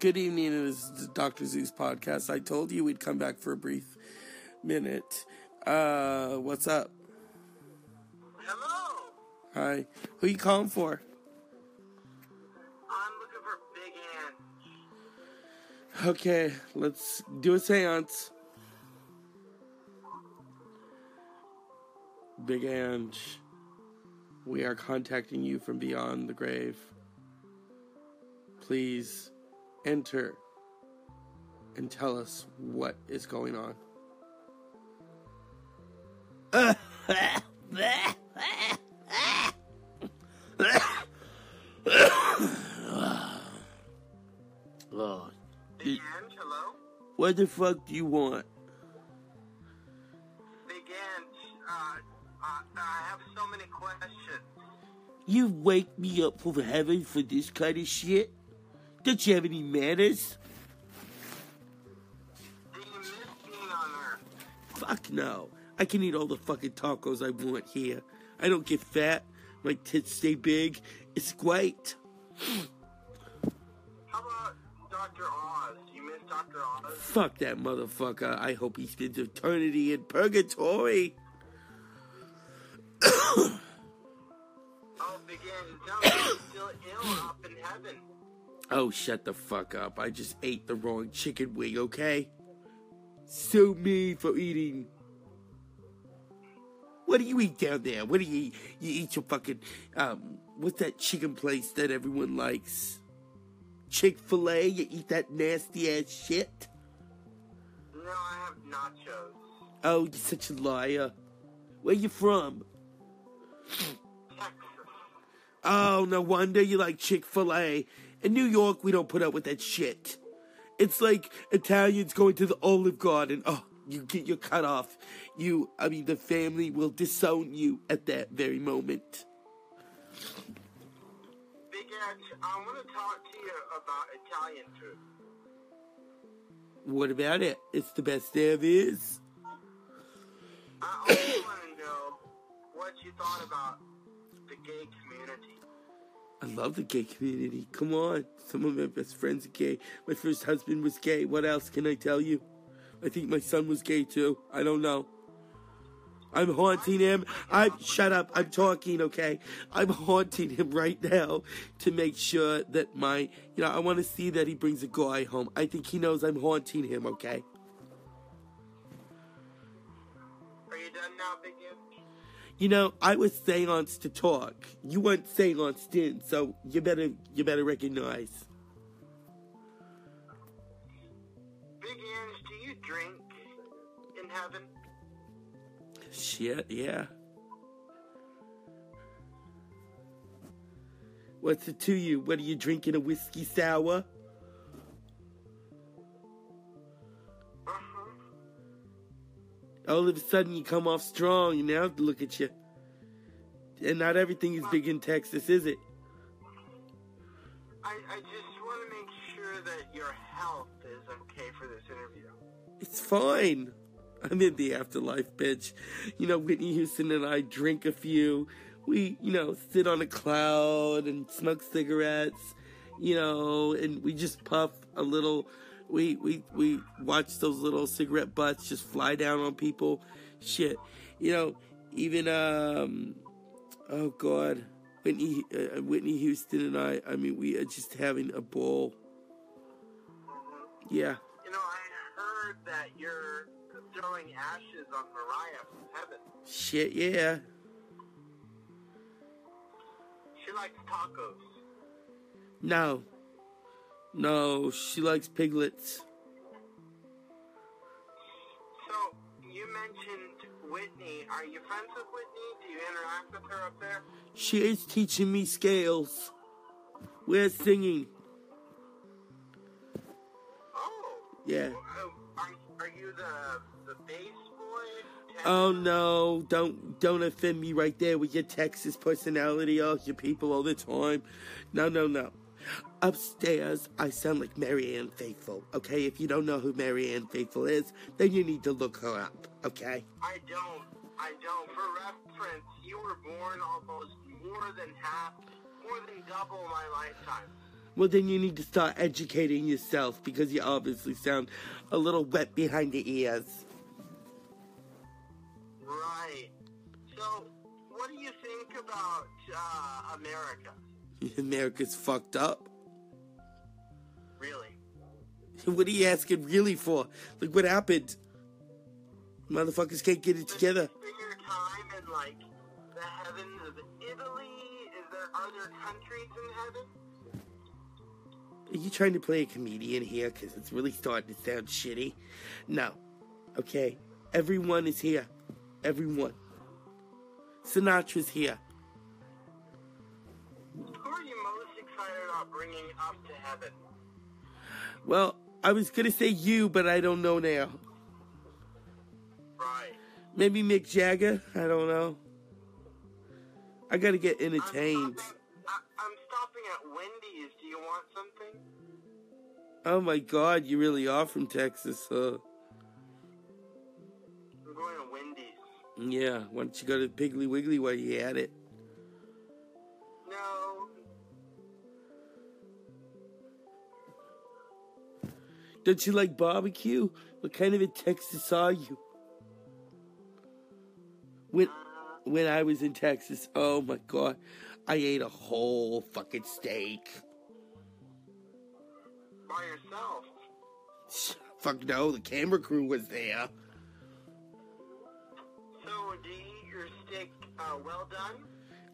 Good evening, it is Dr. Zeus podcast. I told you we'd come back for a brief minute. Uh, what's up? Hello. Hi. Who you calling for? I'm looking for Big Ann. Okay, let's do a seance. Big Ange, we are contacting you from beyond the grave. Please enter and tell us what is going on. oh, Big hello. what the fuck do you want? Big Ann, uh, I, I have so many questions. You wake me up from heaven for this kind of shit? Don't you have any manners? Fuck no. I can eat all the fucking tacos I want here. I don't get fat. My tits stay big. It's great. How about Dr. Oz? You miss Dr. Oz? Fuck that motherfucker. I hope he spends eternity in purgatory. Oh, sounds like still ill up in heaven. Oh, shut the fuck up. I just ate the wrong chicken wing, okay? So me for eating. What do you eat down there? What do you eat? You eat your fucking, um, what's that chicken place that everyone likes? Chick fil A? You eat that nasty ass shit? No, I have nachos. Oh, you're such a liar. Where you from? Texas. Oh, no wonder you like Chick fil A. In New York, we don't put up with that shit. It's like Italians going to the Olive Garden. Oh, you get your cut off. You, I mean, the family will disown you at that very moment. Big Ann, I want to talk to you about Italian food. What about it? It's the best there is. I also want to know what you thought about the gay community. I love the gay community. Come on. Some of my best friends are gay. My first husband was gay. What else can I tell you? I think my son was gay too. I don't know. I'm haunting him. I'm shut up. I'm talking, okay? I'm haunting him right now to make sure that my you know, I want to see that he brings a guy home. I think he knows I'm haunting him, okay? You know, I was seance to talk. You weren't seanced in, so you better you better recognize. Big Ange, do you drink in heaven? Shit, yeah. What's it to you? What are you drinking? A whiskey sour? All of a sudden you come off strong, and now look at you. And not everything is big in Texas, is it? I, I just want to make sure that your health is okay for this interview. It's fine. I'm in the afterlife, bitch. You know, Whitney Houston and I drink a few. We, you know, sit on a cloud and smoke cigarettes, you know, and we just puff a little. We we we watch those little cigarette butts just fly down on people. Shit, you know, even um, oh god, Whitney uh, Whitney Houston and I. I mean, we are just having a ball. Yeah. You know, I heard that you're throwing ashes on Mariah from heaven. Shit, yeah. She likes tacos. No. No, she likes piglets. So, you mentioned Whitney. Are you friends with Whitney? Do you interact with her up there? She is teaching me scales. We're singing. Oh. Yeah. Uh, Are, are you the the bass boy? Oh no, don't don't offend me right there with your Texas personality, all your people all the time. No, no, no. Upstairs, I sound like Marianne Faithfull, okay? If you don't know who Marianne Faithfull is, then you need to look her up, okay? I don't. I don't. For reference, you were born almost more than half, more than double my lifetime. Well, then you need to start educating yourself because you obviously sound a little wet behind the ears. Right. So, what do you think about uh, America? America's fucked up. What are you asking really for? Like, what happened? Motherfuckers can't get it together. Spend time in like the heavens of Italy. Is there are countries in heaven? Are you trying to play a comedian here? Because it's really starting to sound shitty. No. Okay. Everyone is here. Everyone. Sinatra's here. Who are you most excited about bringing up to heaven? Well, I was gonna say you, but I don't know now. Right. Maybe Mick Jagger? I don't know. I gotta get I'm entertained. stopping, I, I'm stopping at Wendy's. Do you want something? Oh my god, you really are from Texas, huh? I'm going to Wendy's. Yeah, why don't you go to Piggly Wiggly while you at it? Don't you like barbecue? What kind of a Texas are you? When when I was in Texas, oh my god, I ate a whole fucking steak. by yourself. Fuck no, the camera crew was there. So, do you eat your steak uh, well done?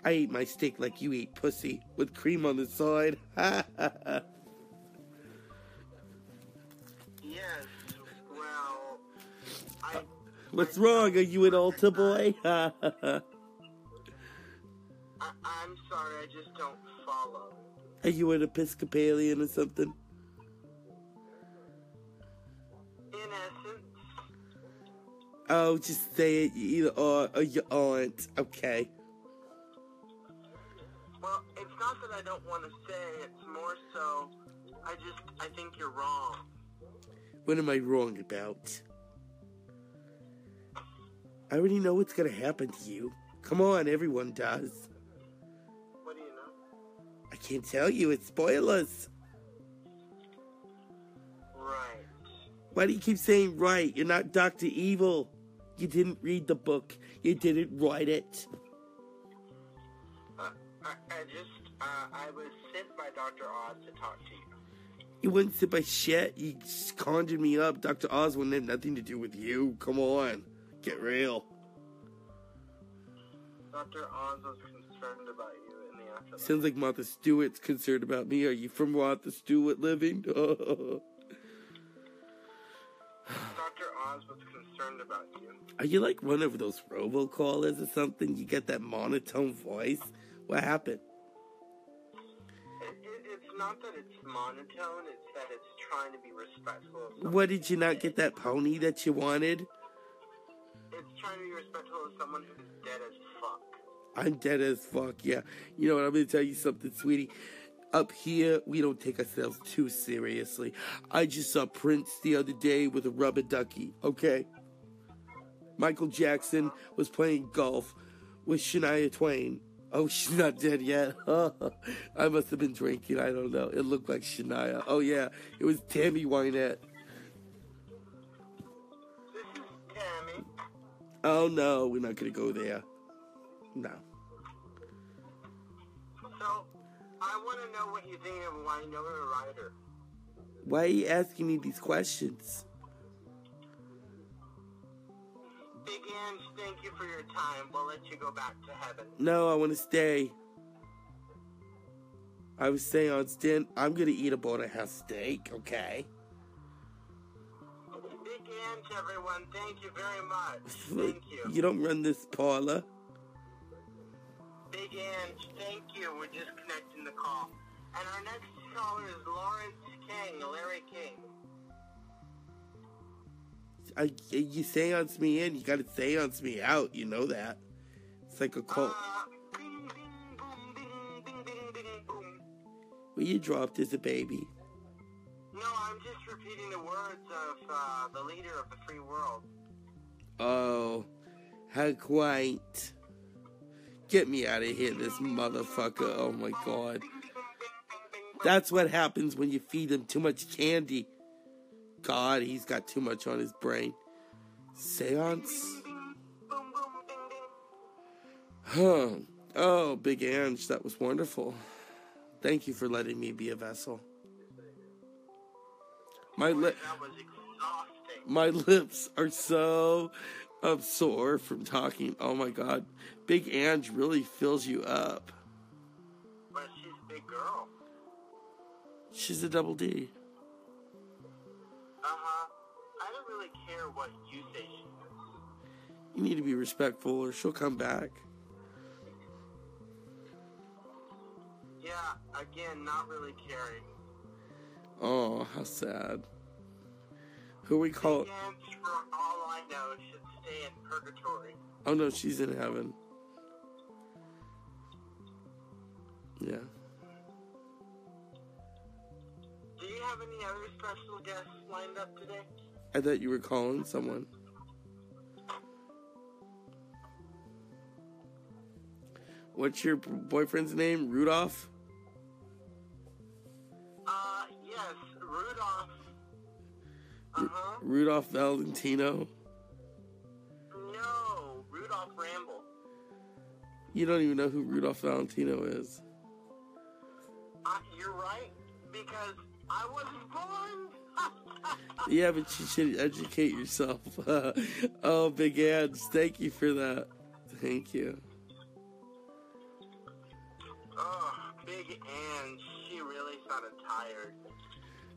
I ate my steak like you eat pussy, with cream on the side. What's wrong? Are you an altar boy? I I'm sorry. I just don't follow. Are you an Episcopalian or something? In essence, Oh, just say it. You either are or you aren't. Okay. well, it's not that I don't want to say. It's more so. I just. I think you're wrong. What am I wrong about? I already know what's gonna happen to you. Come on, everyone does. What do you know? I can't tell you, it's spoilers. Right. Why do you keep saying right? You're not Dr. Evil. You didn't read the book. You didn't write it. Uh, I, I just. Uh, I was sent by Dr. Oz to talk to you. You wouldn't sit by shit. You conjured me up. Dr. Oz wouldn't have nothing to do with you. Come on. Get real. Dr. Oz was concerned about you in the afterlife. Sounds like Martha Stewart's concerned about me. Are you from Martha Stewart living? Dr. Oz was concerned about you. Are you like one of those robocallers or something? You get that monotone voice? What happened? It, it, it's not that it's monotone, it's that it's trying to be respectful of. What did you not get that pony that you wanted? Respectful of someone who's dead as fuck. I'm dead as fuck, yeah. You know what? I'm gonna tell you something, sweetie. Up here, we don't take ourselves too seriously. I just saw Prince the other day with a rubber ducky, okay? Michael Jackson was playing golf with Shania Twain. Oh, she's not dead yet. I must have been drinking. I don't know. It looked like Shania. Oh, yeah. It was Tammy Wynette. Oh, no. We're not going to go there. No. So, I want to know what you think of Winona Ryder. Why are you asking me these questions? Big Ange, thank you for your time. We'll let you go back to heaven. No, I want to stay. I was saying on stand, I'm gonna eat a porterhouse steak, okay? Ange, everyone, thank you very much. Thank you. You don't run this parlor. Big Ange, thank you. We're just connecting the call. And our next caller is Lawrence King, Larry King. I, you seance me in, you gotta seance me out. You know that. It's like a cult. Uh. Well, you dropped as a baby. I'm just repeating the words of uh, the leader of the free world. Oh, how quaint. Get me out of here, this motherfucker. Oh my god. That's what happens when you feed him too much candy. God, he's got too much on his brain. Seance? Huh. Oh, Big Ange, that was wonderful. Thank you for letting me be a vessel. My lip, that was exhausting. my lips are so um, sore from talking. Oh my God, Big Ange really fills you up. But she's a big girl. She's a double D. Uh huh. I don't really care what you say. You need to be respectful, or she'll come back. Yeah, again, not really caring. Oh, how sad. Who we call? Big for all I know, should stay in purgatory. Oh no, she's in heaven. Yeah. Do you have any other special guests lined up today? I thought you were calling someone. What's your boyfriend's name? Rudolph? Rudolph. Uh huh. Rudolph Valentino? No, Rudolph Ramble. You don't even know who Rudolph Valentino is. Uh, you're right, because I wasn't born. Yeah, but you should educate yourself. oh, Big Ange, thank you for that. Thank you. oh, Big Anne, she really sounded tired.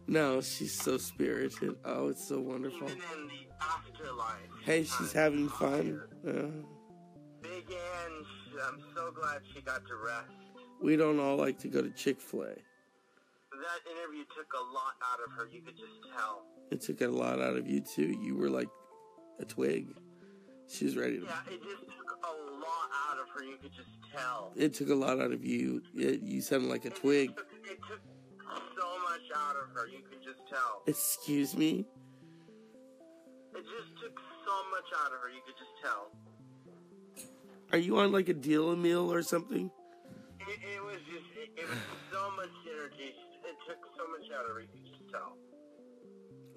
No, she's so spirited. Oh, it's so wonderful. Even in the afterlife. Hey, she's having fun. Uh, Big Anne, sh- I'm so glad she got to rest. we don't all like to go to Chick fil A. That interview took a lot out of her, you could just tell. It took a lot out of you, too. You were like a twig. She's ready to. Yeah, it just took a lot out of her, you could just tell. It took a lot out of you. It, you sounded like a It twig. took- It took much out of her, you could just tell. Excuse me? It just took so much out of her, you could just tell. Are you on like a deal a meal or something? It, it was just, it, it was so much energy. It took so much out of her, you could just tell.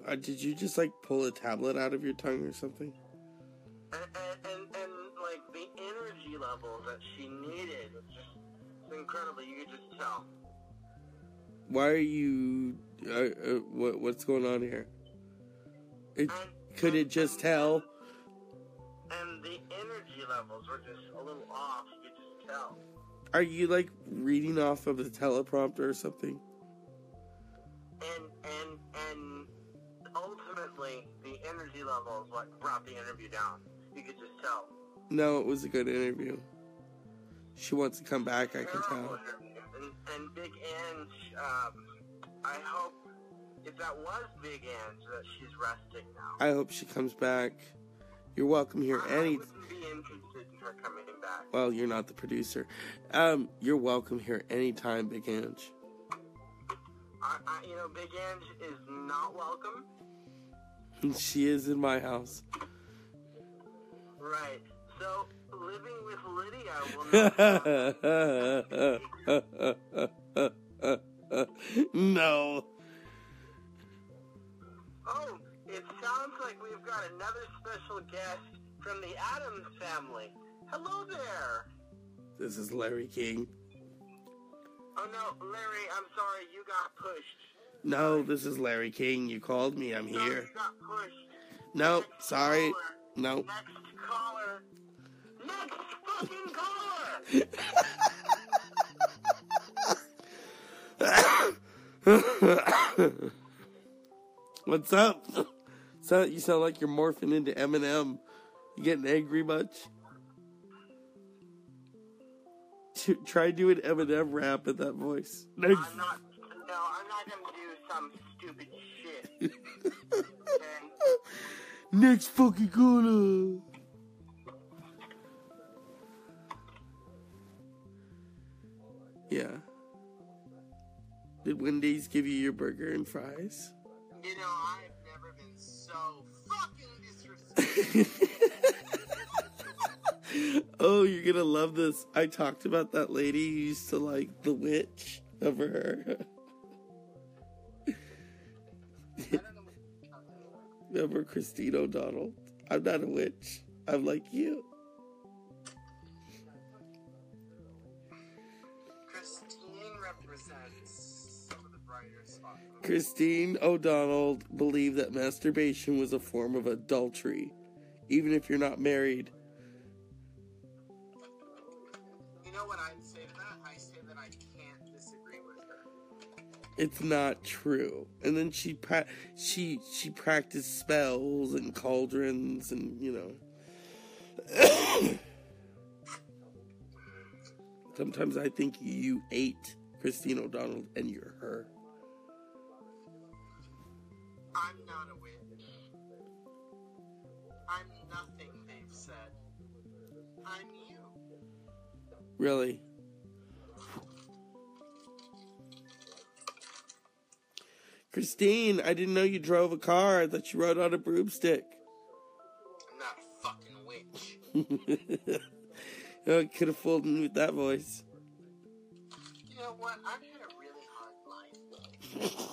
Uh, did you just like pull a tablet out of your tongue or something? And, and, and, and like, the energy levels that she needed was just incredible, you could just tell. Why are you? Uh, uh, what what's going on here? It, And, could it just tell? And the energy levels were just a little off, you could just tell. Are you like reading off of the teleprompter or something? And, and, and ultimately, the energy levels what brought the interview down. You could just tell. No, it was a good interview. She wants to come back. I can tell. And, Big Ange, um, I hope if that was Big Ange, that she's resting now. I hope she comes back. You're welcome here I, I any. wouldn't be interested in her coming back. Well, you're not the producer. Um, you're welcome here anytime, Big Ange. I, I, you know, Big Ange is not welcome. She is in my house. Right. So, living with Lydia will not. no. oh, it sounds like we've got another special guest from the Addams family. Hello there. This is Larry King. Oh no, Larry, I'm sorry, you got pushed. No, this is Larry King. You called me. I'm No, here. you got pushed. Nope. Next Sorry. caller. Nope. Next caller. Next fucking caller. What's up? Sound, you sound like you're morphing into Eminem. You getting angry much? T- Try doing Eminem rap in that voice. Next. I'm not. No, I'm not gonna do some stupid shit. Okay. Next fucking corner. Yeah. Did Wendy's give you your burger and fries? You know, I've never been so fucking disrespectful. oh, you're gonna love this. I talked about that lady who used to like the witch over her. Remember Christine O'Donnell? I'm not a witch. I'm like you. Christine represents some of the brighter spots. Christine O'Donnell believed that masturbation was a form of adultery, even if you're not married. You know what I'd say to that? I say that I can't disagree with her. It's not true. And then she pra- she she practiced spells and cauldrons and you know. Sometimes I think you ate Christine O'Donnell and you're her. I'm not a witch. I'm nothing they've said. I'm you. Really? Christine, I didn't know you drove a car. I thought you rode on a broomstick. I'm not a fucking witch. oh, could have fooled me with that voice. You know what? I've had a really hard life.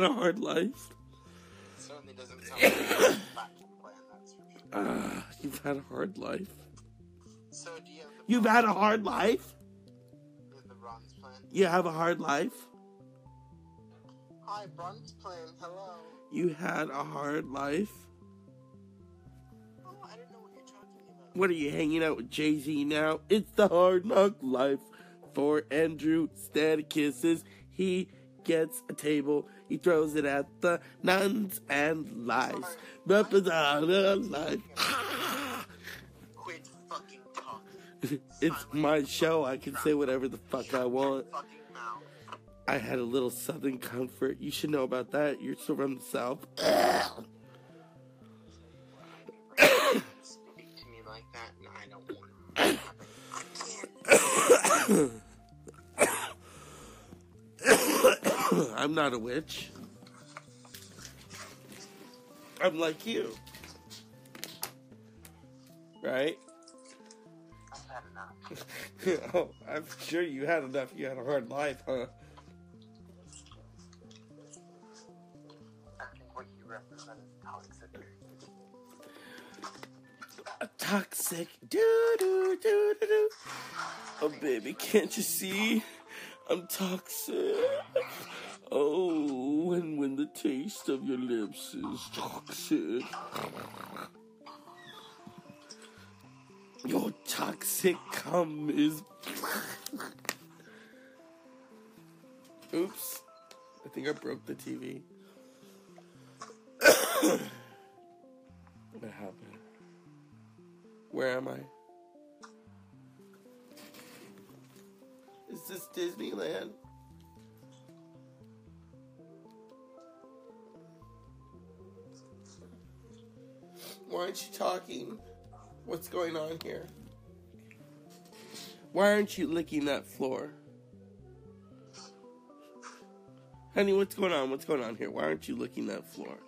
had a hard life. certainly doesn't sound like a plan, that's for sure. Ah, you've had a hard life. So do you have the You've had a hard life? you have the bronze plan? You have a hard life? Hi, bronze plan. Hello. You had a hard life? Oh, I don't know what you're talking about. What are you hanging out with Jay Z now? It's the hard knock life for Andrew Staticus's. He gets a table, he throws it at the nuns and lies. Quit fucking talking. It's my show. I can say whatever the fuck I want. I had a little southern comfort. You should know about that. You're still from the south. Speak to me like that, and I don't want to. I'm not a witch. I'm like you. Right? I've had enough. oh, I'm sure you had enough. You had a hard life, huh? I think what you represent is toxic. A toxic doo doo doo doo doo. Oh, baby, can't you see? I'm toxic. Oh, and when the taste of your lips is toxic. Your toxic cum is. Oops. I think I broke the TV. what happened? Where am I? Is this Disneyland? Why aren't you talking? What's going on here? Why aren't you licking that floor? Honey, what's going on? What's going on here? Why aren't you licking that floor?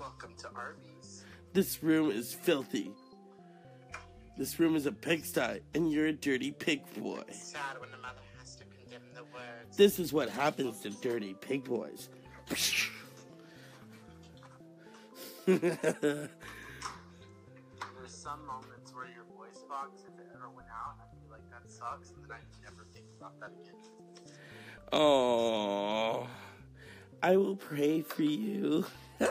Welcome to Arby's. This room is filthy. This room is a pigsty, and you're a dirty pig boy. Sad when a mother has to condemn the words. This is what happens to dirty pig boys. There's some moments where your voice box, if it ever went out, I'd be like, that sucks, and then I'd never think about that again. Oh, I will pray for you.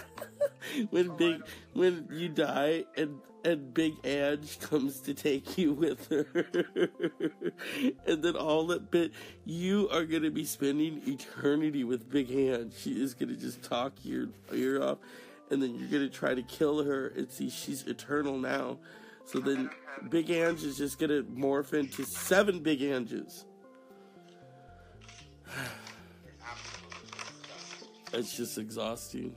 when oh, big, when you die, and and Big Ange comes to take you with her, and then all that bit, you are gonna be spending eternity with Big Ange. She is gonna just talk your ear off, and then you're gonna try to kill her and see she's eternal now. So then Big Ange is just gonna morph into seven Big Anges. It's just exhausting.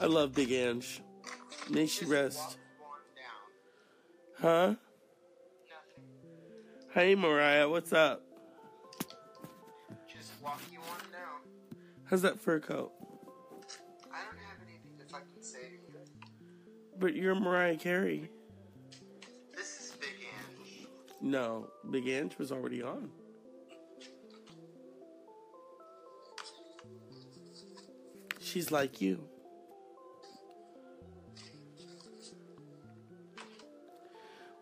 I love Big Ange. May she rest. walk one down. Huh? Hey, Mariah, what's up? Just walking you on down. How's that fur coat? But you're Mariah Carey. This is Big Ange. No, Big Ange was already on. She's like you.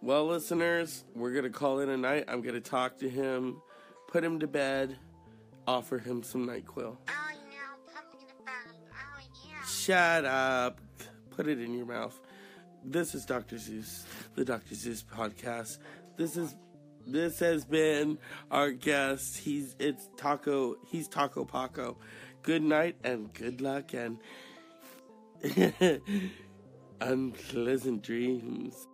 Well, listeners, we're going to call it a night. I'm going to talk to him, put him to bed, offer him some NyQuil. Oh, yeah, put me to bed. Oh, yeah. Shut up. Put it in your mouth. This is Dr. Zeus, the Dr. Zeus podcast. This is this has been our guest. He's it's Taco. He's Taco Paco. Good night and good luck and unpleasant dreams.